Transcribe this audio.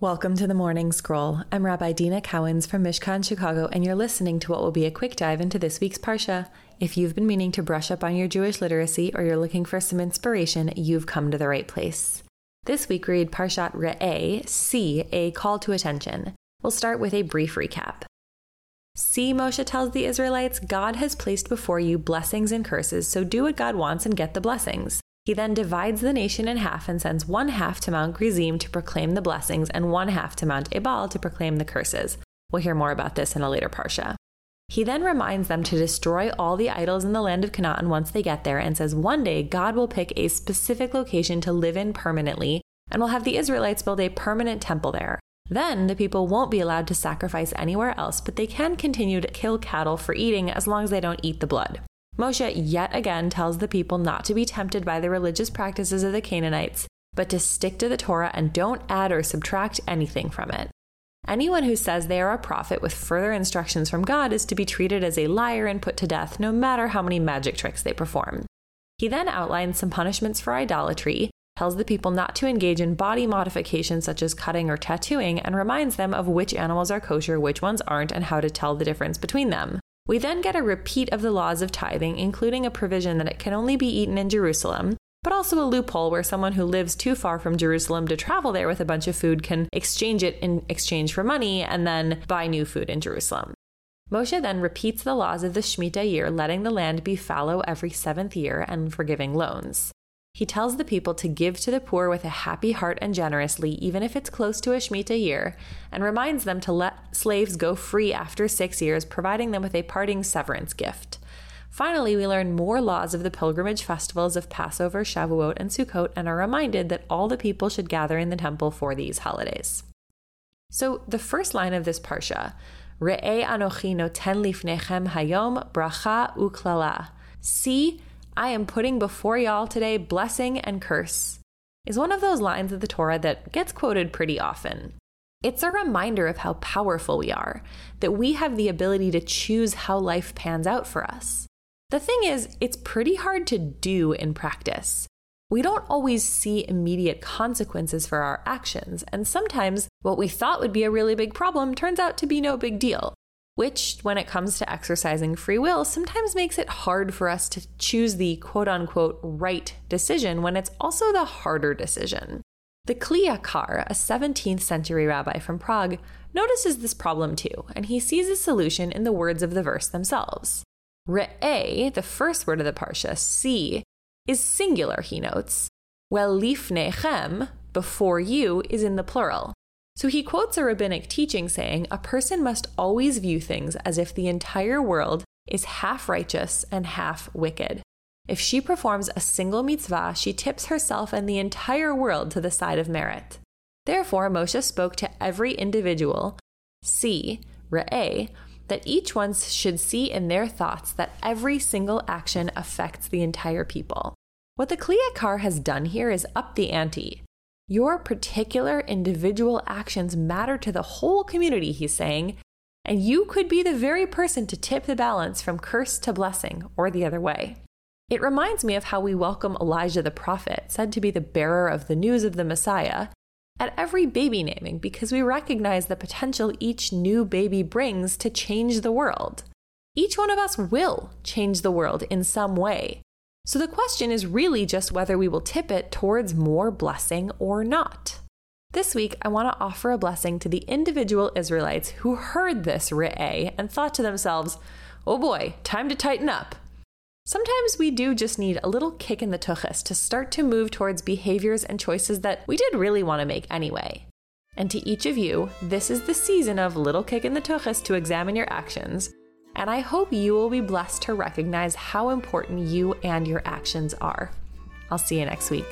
Welcome to the Morning Scroll. I'm Rabbi Deena Cowans from Mishkan, Chicago, and you're listening to what will be a quick dive into this week's Parsha. If you've been meaning to brush up on your Jewish literacy or you're looking for some inspiration, you've come to the right place. This week, read Parshat Re'eh, see a call to attention. We'll start with a brief recap. See, Moshe tells the Israelites, God has placed before you blessings and curses, so do what God wants and get the blessings. He then divides the nation in half and sends one half to Mount Gerizim to proclaim the blessings and one half to Mount Ebal to proclaim the curses. We'll hear more about this in a later parsha. He then reminds them to destroy all the idols in the land of Canaan once they get there and says one day God will pick a specific location to live in permanently and will have the Israelites build a permanent temple there. Then the people won't be allowed to sacrifice anywhere else, but they can continue to kill cattle for eating as long as they don't eat the blood. Moshe yet again tells the people not to be tempted by the religious practices of the Canaanites, but to stick to the Torah and don't add or subtract anything from it. Anyone who says they are a prophet with further instructions from God is to be treated as a liar and put to death, no matter how many magic tricks they perform. He then outlines some punishments for idolatry, tells the people not to engage in body modifications such as cutting or tattooing, and reminds them of which animals are kosher, which ones aren't, and how to tell the difference between them. We then get a repeat of the laws of tithing, including a provision that it can only be eaten in Jerusalem, but also a loophole where someone who lives too far from Jerusalem to travel there with a bunch of food can exchange it in exchange for money and then buy new food in Jerusalem. Moshe then repeats the laws of the Shemitah year, letting the land be fallow every seventh year and forgiving loans. He tells the people to give to the poor with a happy heart and generously, even if it's close to a Shemitah year, and reminds them to let slaves go free after six years, providing them with a parting severance gift. Finally, we learn more laws of the pilgrimage festivals of Passover, Shavuot, and Sukkot, and are reminded that all the people should gather in the temple for these holidays. So, the first line of this parsha, Re'e anochi noten lifnechem hayom bracha uklala. See, I am putting before y'all today blessing and curse, is one of those lines of the Torah that gets quoted pretty often. It's a reminder of how powerful we are, that we have the ability to choose how life pans out for us. The thing is, it's pretty hard to do in practice. We don't always see immediate consequences for our actions, and sometimes what we thought would be a really big problem turns out to be no big deal which, when it comes to exercising free will, sometimes makes it hard for us to choose the quote unquote right decision when it's also the harder decision. The Kli Yakar, a 17th century rabbi from Prague, notices this problem too, and he sees a solution in the words of the verse themselves. Re'eh, the first word of the parsha, see, is singular, he notes, while lifnechem, before you, is in the plural. So he quotes a rabbinic teaching saying a person must always view things as if the entire world is half righteous and half wicked. If she performs a single mitzvah, she tips herself and the entire world to the side of merit. Therefore, Moshe spoke to every individual, see, re'eh, that each one should see in their thoughts that every single action affects the entire people. What the Kli Yakar has done here is up the ante. Your particular individual actions matter to the whole community, he's saying, and you could be the very person to tip the balance from curse to blessing or the other way. It reminds me of how we welcome Elijah the prophet, said to be the bearer of the news of the Messiah, at every baby naming because we recognize the potential each new baby brings to change the world. Each one of us will change the world in some way. So the question is really just whether we will tip it towards more blessing or not. This week, I want to offer a blessing to the individual Israelites who heard this re'eh and thought to themselves, oh boy, time to tighten up. Sometimes we do just need a little kick in the tuchus to start to move towards behaviors and choices that we did really want to make anyway. And to each of you, this is the season of little kick in the tuchus to examine your actions and I hope you will be blessed to recognize how important you and your actions are. I'll see you next week.